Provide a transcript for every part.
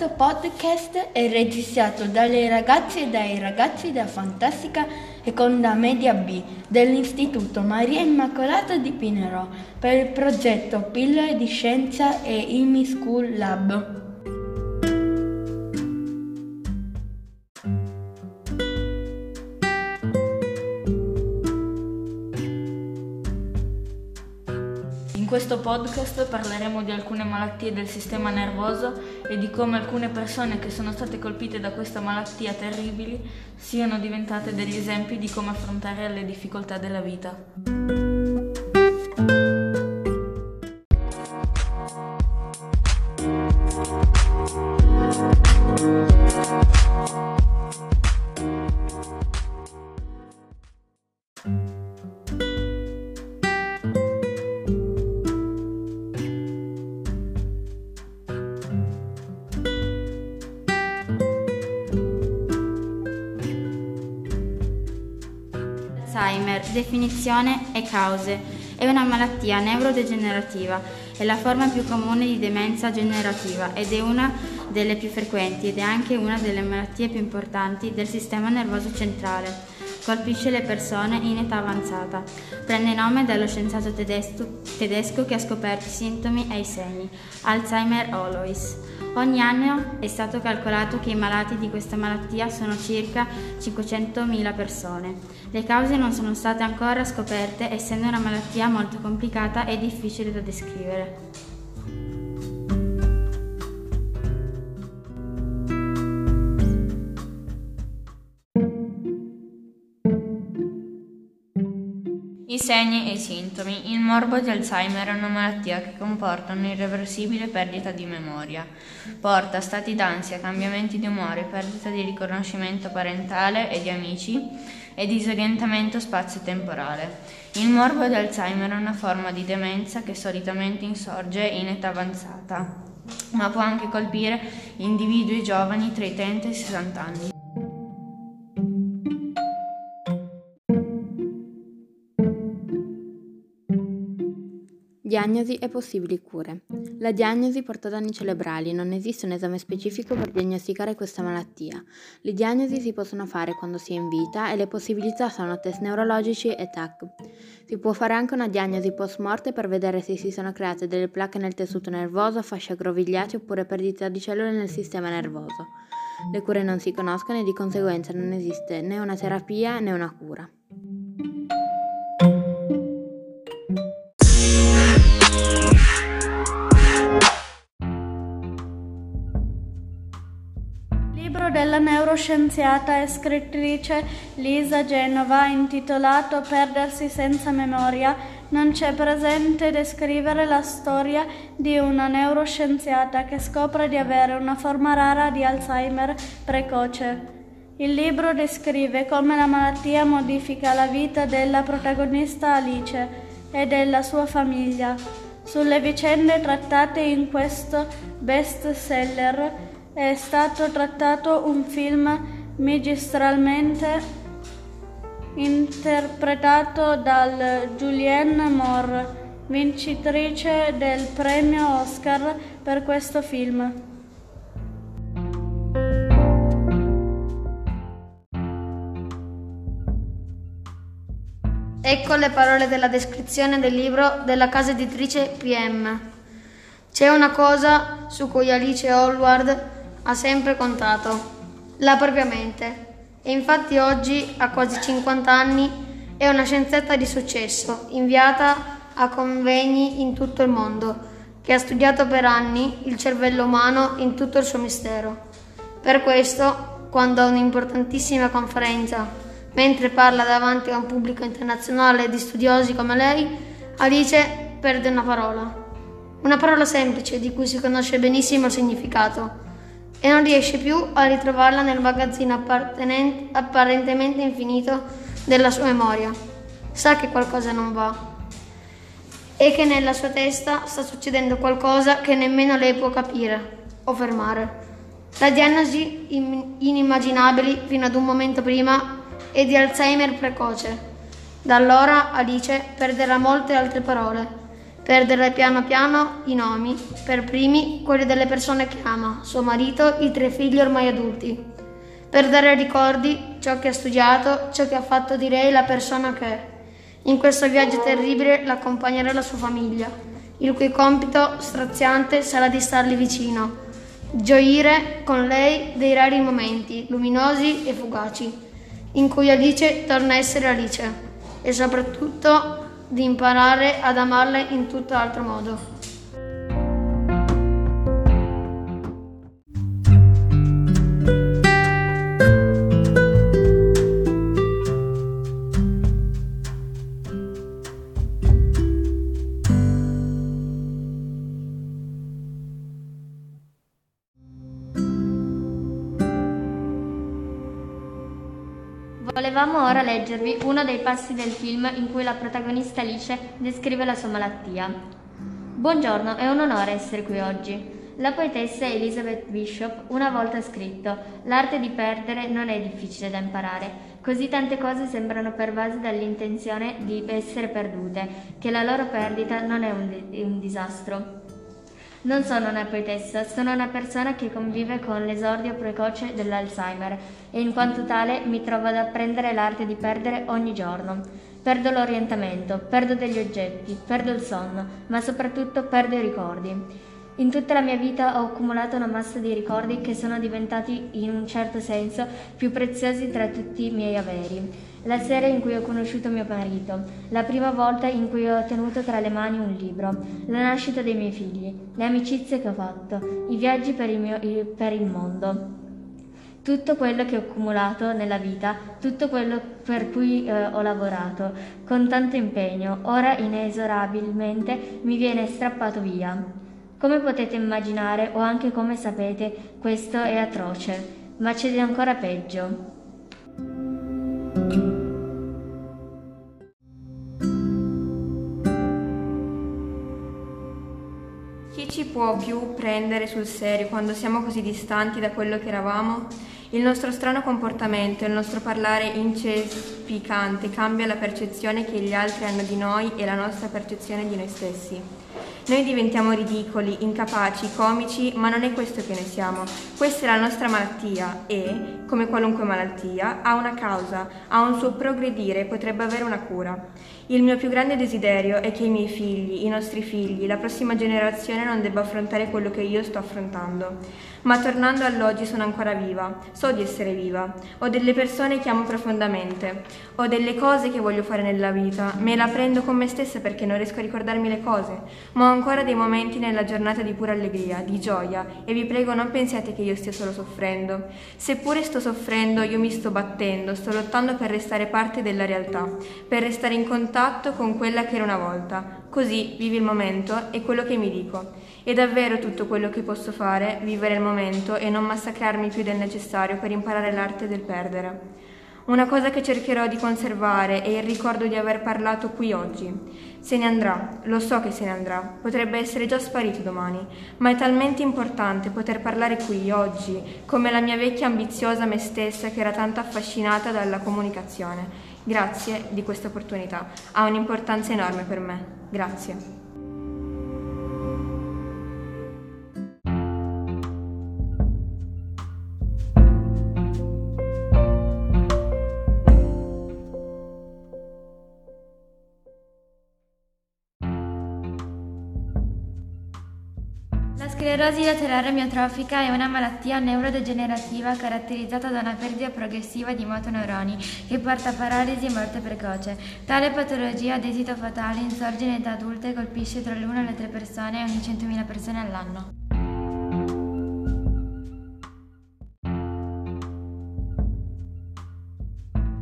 questo podcast è registrato dalle ragazze e dai ragazzi della Fantastica Seconda Media B dell'Istituto Maria Immacolata di Pinerò per il progetto Pillole di Scienza e IMI School Lab. Questo podcast parleremo di alcune malattie del sistema nervoso e di come alcune persone che sono state colpite da questa malattia terribili siano diventate degli esempi di come affrontare le difficoltà della vita. Definizione e cause. È una malattia neurodegenerativa, è la forma più comune di demenza generativa ed è una delle più frequenti ed è anche una delle malattie più importanti del sistema nervoso centrale. Colpisce le persone in età avanzata. Prende nome dallo scienziato tedesco, tedesco che ha scoperto i sintomi e i segni, Alzheimer Alois. Ogni anno è stato calcolato che i malati di questa malattia sono circa 500.000 persone. Le cause non sono state ancora scoperte essendo una malattia molto complicata e difficile da descrivere. I segni e i sintomi. Il morbo di Alzheimer è una malattia che comporta un'irreversibile perdita di memoria. Porta stati d'ansia, cambiamenti di umore, perdita di riconoscimento parentale e di amici e disorientamento spazio-temporale. Il morbo di Alzheimer è una forma di demenza che solitamente insorge in età avanzata, ma può anche colpire individui giovani tra i 30 e i 60 anni. Diagnosi e possibili cure. La diagnosi porta danni cerebrali, non esiste un esame specifico per diagnosticare questa malattia. Le diagnosi si possono fare quando si è in vita e le possibilità sono test neurologici e TAC. Si può fare anche una diagnosi post morte per vedere se si sono create delle placche nel tessuto nervoso, fasce aggrovigliate oppure perdita di cellule nel sistema nervoso. Le cure non si conoscono e di conseguenza non esiste né una terapia né una cura. Della neuroscienziata e scrittrice Lisa Genova intitolato Perdersi senza memoria non c'è presente descrivere la storia di una neuroscienziata che scopre di avere una forma rara di Alzheimer precoce. Il libro descrive come la malattia modifica la vita della protagonista Alice e della sua famiglia. Sulle vicende trattate in questo best seller è stato trattato un film magistralmente interpretato dal Julianne Moore, vincitrice del premio Oscar per questo film. Ecco le parole della descrizione del libro della casa editrice PM. C'è una cosa su cui Alice Hallward ha sempre contato, la propria mente. E infatti oggi, a quasi 50 anni, è una scienziata di successo, inviata a convegni in tutto il mondo, che ha studiato per anni il cervello umano in tutto il suo mistero. Per questo, quando a un'importantissima conferenza, mentre parla davanti a un pubblico internazionale di studiosi come lei, Alice perde una parola. Una parola semplice di cui si conosce benissimo il significato e non riesce più a ritrovarla nel magazzino apparentemente infinito della sua memoria. Sa che qualcosa non va e che nella sua testa sta succedendo qualcosa che nemmeno lei può capire o fermare. La diagnosi inimmaginabile fino ad un momento prima è di Alzheimer precoce. Da allora Alice perderà molte altre parole perdere piano piano i nomi, per primi quelli delle persone che ama, suo marito, i tre figli ormai adulti. Perdere ricordi, ciò che ha studiato, ciò che ha fatto di lei la persona che è. In questo viaggio terribile l'accompagnerà la sua famiglia, il cui compito straziante sarà di stargli vicino, gioire con lei dei rari momenti, luminosi e fugaci, in cui Alice torna a essere Alice e soprattutto di imparare ad amarla in tutto altro modo. Leggervi uno dei passi del film in cui la protagonista Alice descrive la sua malattia. Buongiorno, è un onore essere qui oggi. La poetessa Elizabeth Bishop una volta ha scritto L'arte di perdere non è difficile da imparare, così tante cose sembrano pervase dall'intenzione di essere perdute, che la loro perdita non è un, un disastro. Non sono una poetessa, sono una persona che convive con l'esordio precoce dell'Alzheimer e in quanto tale mi trovo ad apprendere l'arte di perdere ogni giorno. Perdo l'orientamento, perdo degli oggetti, perdo il sonno, ma soprattutto perdo i ricordi. In tutta la mia vita ho accumulato una massa di ricordi che sono diventati, in un certo senso, più preziosi tra tutti i miei averi. La sera in cui ho conosciuto mio marito, la prima volta in cui ho tenuto tra le mani un libro, la nascita dei miei figli, le amicizie che ho fatto, i viaggi per il, mio, per il mondo. Tutto quello che ho accumulato nella vita, tutto quello per cui eh, ho lavorato, con tanto impegno, ora inesorabilmente mi viene strappato via. Come potete immaginare o anche come sapete, questo è atroce, ma c'è ancora peggio. Ci può più prendere sul serio quando siamo così distanti da quello che eravamo? Il nostro strano comportamento, il nostro parlare incespicante cambia la percezione che gli altri hanno di noi e la nostra percezione di noi stessi. Noi diventiamo ridicoli, incapaci, comici, ma non è questo che noi siamo. Questa è la nostra malattia e, come qualunque malattia, ha una causa, ha un suo progredire e potrebbe avere una cura. Il mio più grande desiderio è che i miei figli, i nostri figli, la prossima generazione non debba affrontare quello che io sto affrontando. Ma tornando all'oggi sono ancora viva, so di essere viva, ho delle persone che amo profondamente, ho delle cose che voglio fare nella vita, me la prendo con me stessa perché non riesco a ricordarmi le cose, ma ho ancora dei momenti nella giornata di pura allegria, di gioia. E vi prego non pensiate che io stia solo soffrendo. Seppure sto soffrendo, io mi sto battendo, sto lottando per restare parte della realtà, per restare in contatto con quella che era una volta. Così vivi il momento e quello che mi dico. È davvero tutto quello che posso fare, vivere il momento e non massacrarmi più del necessario per imparare l'arte del perdere. Una cosa che cercherò di conservare è il ricordo di aver parlato qui oggi. Se ne andrà, lo so che se ne andrà, potrebbe essere già sparito domani, ma è talmente importante poter parlare qui oggi, come la mia vecchia ambiziosa me stessa che era tanto affascinata dalla comunicazione. Grazie di questa opportunità, ha un'importanza enorme per me. Grazie. Sclerosi laterale miotrofica è una malattia neurodegenerativa caratterizzata da una perdita progressiva di motoneuroni che porta a paralisi e morte precoce. Tale patologia ad esito fatale insorge in età adulta e colpisce tra l'1 e le 3 persone ogni 100.000 persone all'anno.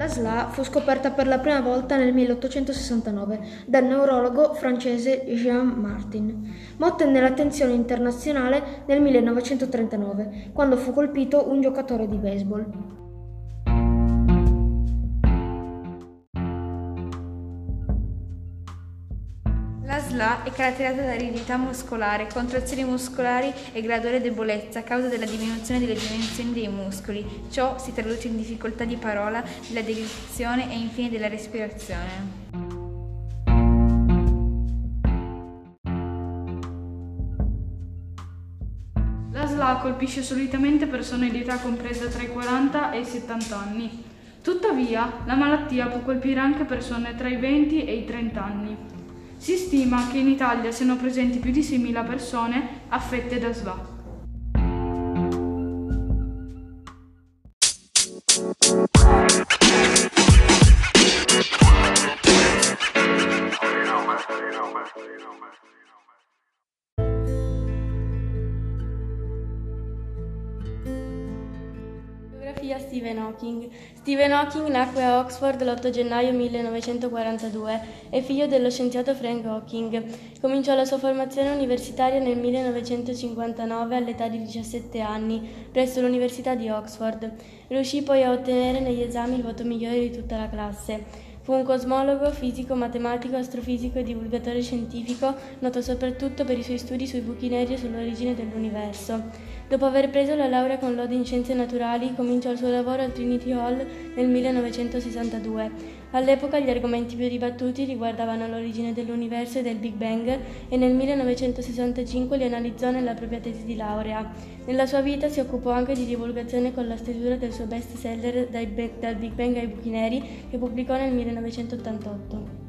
La SLA fu scoperta per la prima volta nel 1869 dal neurologo francese Jean Martin, ma ottenne l'attenzione internazionale nel 1939, quando fu colpito un giocatore di baseball. SLA è caratterizzata da rigidità muscolare, contrazioni muscolari e graduale debolezza a causa della diminuzione delle dimensioni dei muscoli. Ciò si traduce in difficoltà di parola, della direzione e infine della respirazione. La SLA colpisce solitamente persone di età compresa tra i 40 e i 70 anni. Tuttavia, la malattia può colpire anche persone tra i 20 e i 30 anni. Si stima che in Italia siano presenti più di 6.000 persone affette da SLA. Stephen Hawking nacque a Oxford l'8 gennaio 1942, è figlio dello scienziato Frank Hawking. Cominciò la sua formazione universitaria nel 1959 all'età di 17 anni presso l'Università di Oxford. Riuscì poi a ottenere negli esami il voto migliore di tutta la classe. Fu un cosmologo, fisico, matematico, astrofisico e divulgatore scientifico, noto soprattutto per i suoi studi sui buchi neri e sull'origine dell'universo. Dopo aver preso la laurea con lode in scienze naturali, cominciò il suo lavoro al Trinity Hall nel 1962. All'epoca gli argomenti più dibattuti riguardavano l'origine dell'universo e del Big Bang e nel 1965 li analizzò nella propria tesi di laurea. Nella sua vita si occupò anche di divulgazione con la stesura del suo best seller Dal Big Bang ai buchi neri che pubblicò nel 1988.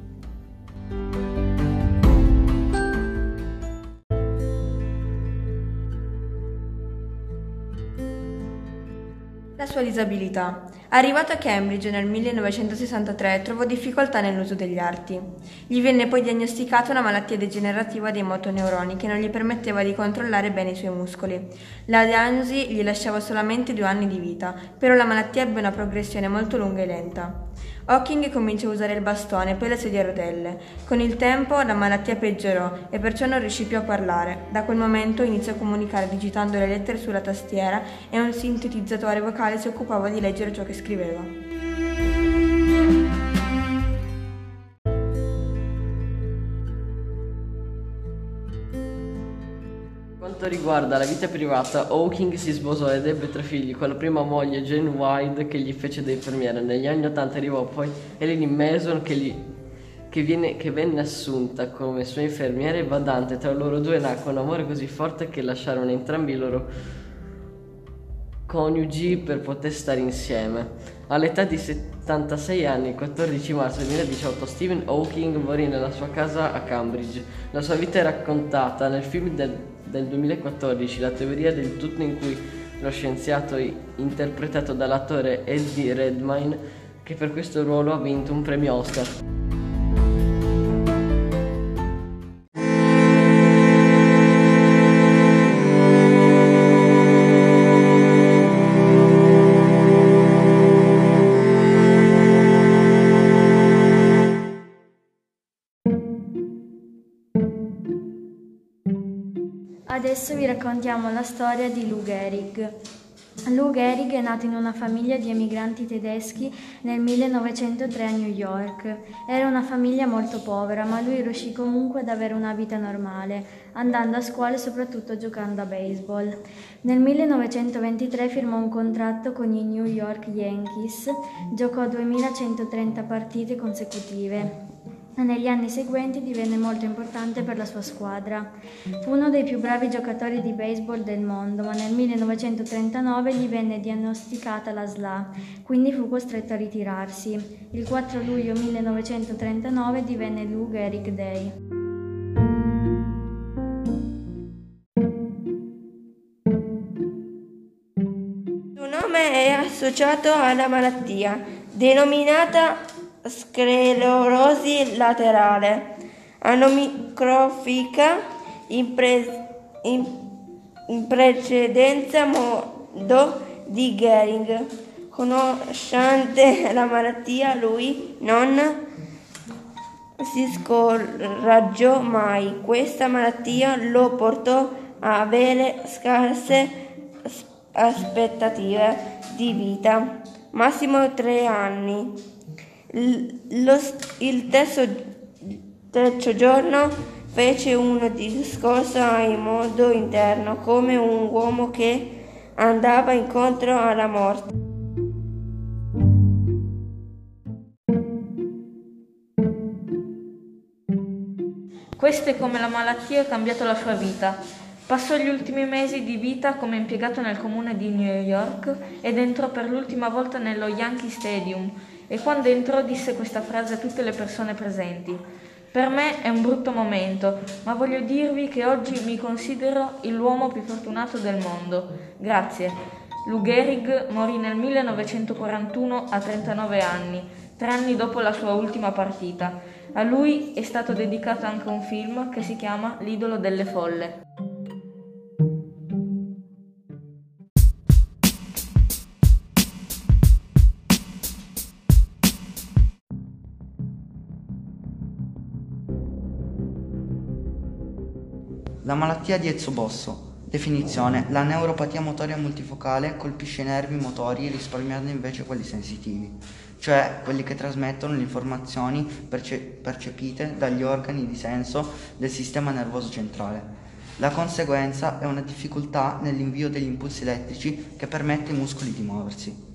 Sua disabilità. Arrivato a Cambridge nel 1963 trovò difficoltà nell'uso degli arti. Gli venne poi diagnosticata una malattia degenerativa dei motoneuroni che non gli permetteva di controllare bene i suoi muscoli. La diagnosi gli lasciava solamente due anni di vita, però la malattia ebbe una progressione molto lunga e lenta. Hawking cominciò a usare il bastone poi le sedie a rotelle. Con il tempo la malattia peggiorò e perciò non riuscì più a parlare. Da quel momento iniziò a comunicare digitando le lettere sulla tastiera e un sintetizzatore vocale si occupava di leggere ciò che scriveva. Quanto riguarda la vita privata, Hawking si sposò ed ebbe tre figli con la prima moglie Jane Wilde che gli fece da infermiera. Negli anni Ottanta arrivò poi Ellen Mason che, gli, che, viene, che, venne assunta come sua infermiera e badante. Tra loro due nacque un amore così forte che lasciarono entrambi i loro coniugi per poter stare insieme. All'età di 76 anni, il 14 marzo 2018, Stephen Hawking morì nella sua casa a Cambridge. La sua vita è raccontata nel film del, del 2014, La teoria del tutto in cui lo scienziato interpretato dall'attore Eddie Redmayne, che per questo ruolo ha vinto un premio Oscar. Adesso vi raccontiamo la storia di Lou Gehrig. Lou Gehrig è nato in una famiglia di emigranti tedeschi nel 1903 a New York. Era una famiglia molto povera, ma lui riuscì comunque ad avere una vita normale, andando a scuola e soprattutto giocando a baseball. Nel 1923 firmò un contratto con i New York Yankees, giocò 2130 partite consecutive. Negli anni seguenti divenne molto importante per la sua squadra. Fu uno dei più bravi giocatori di baseball del mondo, ma nel 1939 gli venne diagnosticata la SLA, quindi fu costretto a ritirarsi. Il 4 luglio 1939 divenne Lou Gehrig Day. Il suo nome è associato alla malattia denominata sclerosi laterale anomicrofica in, pre- in, in precedenza modo di Gering. Conoscente la malattia, lui non si scoraggiò mai. Questa malattia lo portò a avere scarse aspettative di vita, massimo tre anni. Lo, il terzo, terzo giorno fece un discorso in modo interno, come un uomo che andava incontro alla morte. Questo è come la malattia ha cambiato la sua vita. Passò gli ultimi mesi di vita come impiegato nel comune di New York ed entrò per l'ultima volta nello Yankee Stadium e quando entrò disse questa frase a tutte le persone presenti. Per me è un brutto momento, ma voglio dirvi che oggi mi considero l'uomo più fortunato del mondo. Grazie. Lou Gehrig morì nel 1941 a 39 anni, tre anni dopo la sua ultima partita. A lui è stato dedicato anche un film che si chiama L'idolo delle folle. La malattia di Ezzo-Bosso. Definizione: La neuropatia motoria multifocale colpisce i nervi motori risparmiando invece quelli sensitivi, cioè quelli che trasmettono le informazioni perce- percepite dagli organi di senso del sistema nervoso centrale. La conseguenza è una difficoltà nell'invio degli impulsi elettrici che permette ai muscoli di muoversi.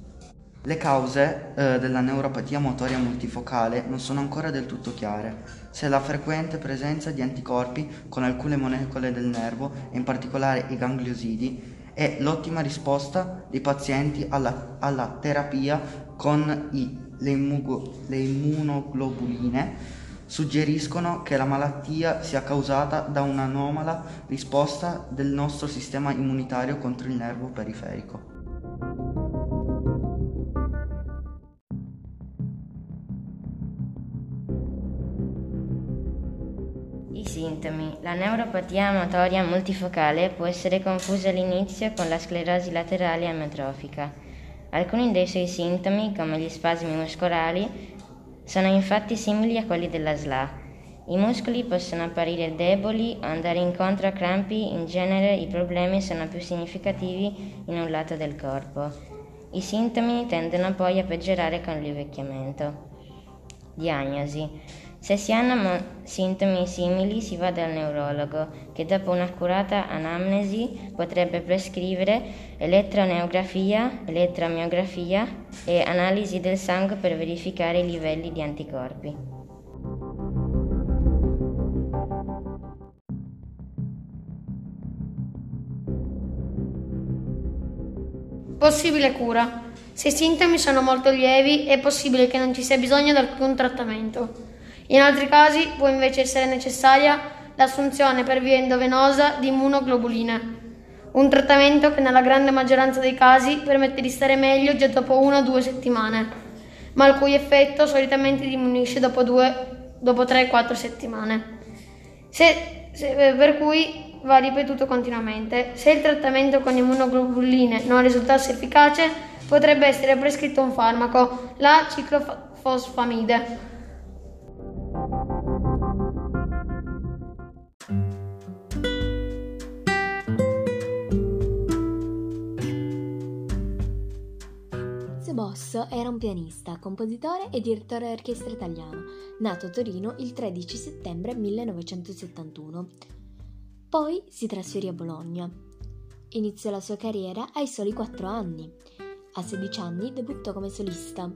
Le cause eh, della neuropatia motoria multifocale non sono ancora del tutto chiare. Se la frequente presenza di anticorpi con alcune molecole del nervo, in particolare i gangliosidi, e l'ottima risposta dei pazienti alla, alla terapia con i, le, immugo, le immunoglobuline suggeriscono che la malattia sia causata da un'anomala risposta del nostro sistema immunitario contro il nervo periferico. Sintomi. La neuropatia motoria multifocale può essere confusa all'inizio con la sclerosi laterale ametrofica. Alcuni dei suoi sintomi, come gli spasmi muscolari, sono infatti simili a quelli della SLA. I muscoli possono apparire deboli o andare incontro a crampi, in genere i problemi sono più significativi in un lato del corpo. I sintomi tendono poi a peggiorare con l'invecchiamento. Diagnosi. Se si hanno sintomi simili si va dal neurologo che dopo un'accurata anamnesi potrebbe prescrivere elettroneografia, elettromiografia e analisi del sangue per verificare i livelli di anticorpi. Possibile cura. Se i sintomi sono molto lievi è possibile che non ci sia bisogno di alcun trattamento. In altri casi può invece essere necessaria l'assunzione per via endovenosa di immunoglobuline, un trattamento che nella grande maggioranza dei casi permette di stare meglio già dopo una o due settimane, ma il cui effetto solitamente diminuisce dopo, dopo 3-4 settimane. Se, se, per cui va ripetuto continuamente. Se il trattamento con immunoglobuline non risultasse efficace, potrebbe essere prescritto un farmaco, la ciclofosfamide. Bosso era un pianista, compositore e direttore d'orchestra italiano, nato a Torino il 13 settembre 1971. Poi si trasferì a Bologna. Iniziò la sua carriera ai soli 4 anni. A 16 anni debuttò come solista.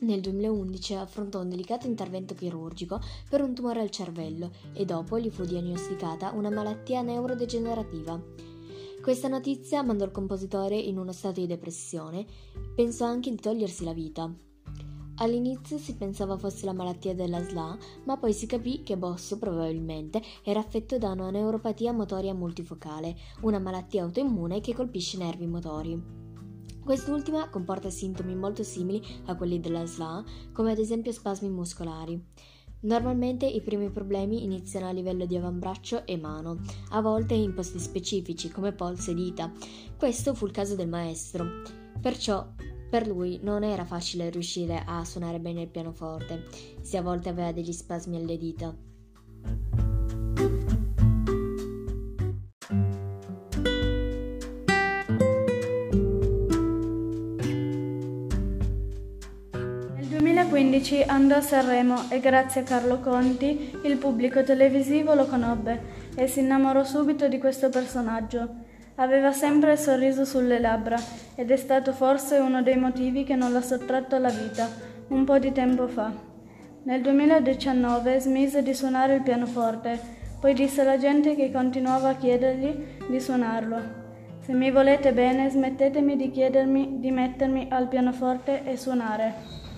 Nel 2011 affrontò un delicato intervento chirurgico per un tumore al cervello e dopo gli fu diagnosticata una malattia neurodegenerativa. Questa notizia mandò il compositore in uno stato di depressione, pensò anche di togliersi la vita. All'inizio si pensava fosse la malattia della SLA, ma poi si capì che Bosso probabilmente era affetto da una neuropatia motoria multifocale, una malattia autoimmune che colpisce i nervi motori. Quest'ultima comporta sintomi molto simili a quelli della SLA, come ad esempio spasmi muscolari. Normalmente i primi problemi iniziano a livello di avambraccio e mano, a volte in posti specifici come polso e dita. Questo fu il caso del maestro. Perciò per lui non era facile riuscire a suonare bene il pianoforte, se a volte aveva degli spasmi alle dita. 2015 andò a Sanremo e grazie a Carlo Conti il pubblico televisivo lo conobbe e si innamorò subito di questo personaggio. Aveva sempre il sorriso sulle labbra ed è stato forse uno dei motivi che non l'ha sottratto alla vita un po' di tempo fa. Nel 2019 smise di suonare il pianoforte, Poi disse alla gente che continuava a chiedergli di suonarlo. Se mi volete bene, smettetemi di chiedermi di mettermi al pianoforte e suonare.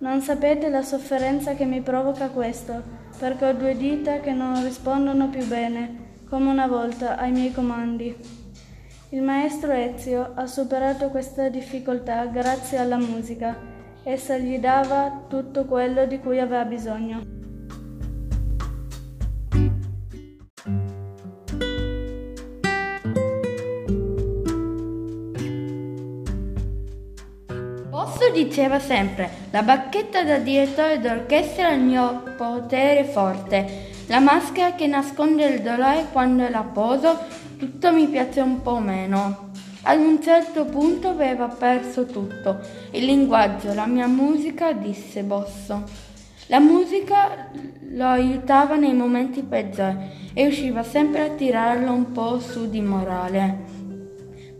Non sapete la sofferenza che mi provoca questo, perché ho due dita che non rispondono più bene, come una volta, ai miei comandi. Il maestro Ezio ha superato questa difficoltà grazie alla musica. Essa gli dava tutto quello di cui aveva bisogno. Diceva sempre, la bacchetta da direttore d'orchestra è il mio potere forte, la maschera che nasconde il dolore quando la poso, tutto mi piace un po' meno. Ad un certo punto aveva perso tutto, il linguaggio, la mia musica, disse Bosso. La musica lo aiutava nei momenti peggiori e riusciva sempre a tirarlo un po' su di morale.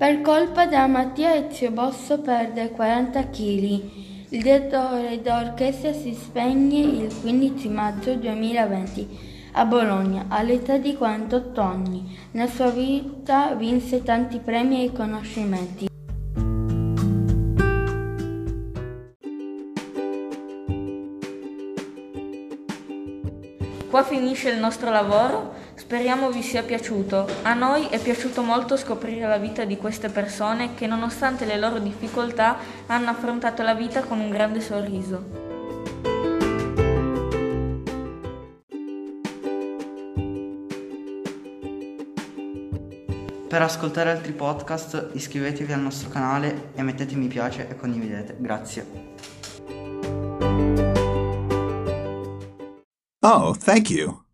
Per colpa della malattia Ezio Bosso perde 40 kg. Il direttore d'orchestra si spegne il 15 maggio 2020 a Bologna all'età di 48 anni. Nella sua vita vinse tanti premi e riconoscimenti. Qua finisce il nostro lavoro, speriamo vi sia piaciuto. A noi è piaciuto molto scoprire la vita di queste persone che nonostante le loro difficoltà hanno affrontato la vita con un grande sorriso. Per ascoltare altri podcast iscrivetevi al nostro canale e mettete mi piace e condividete. Grazie. Oh, thank you.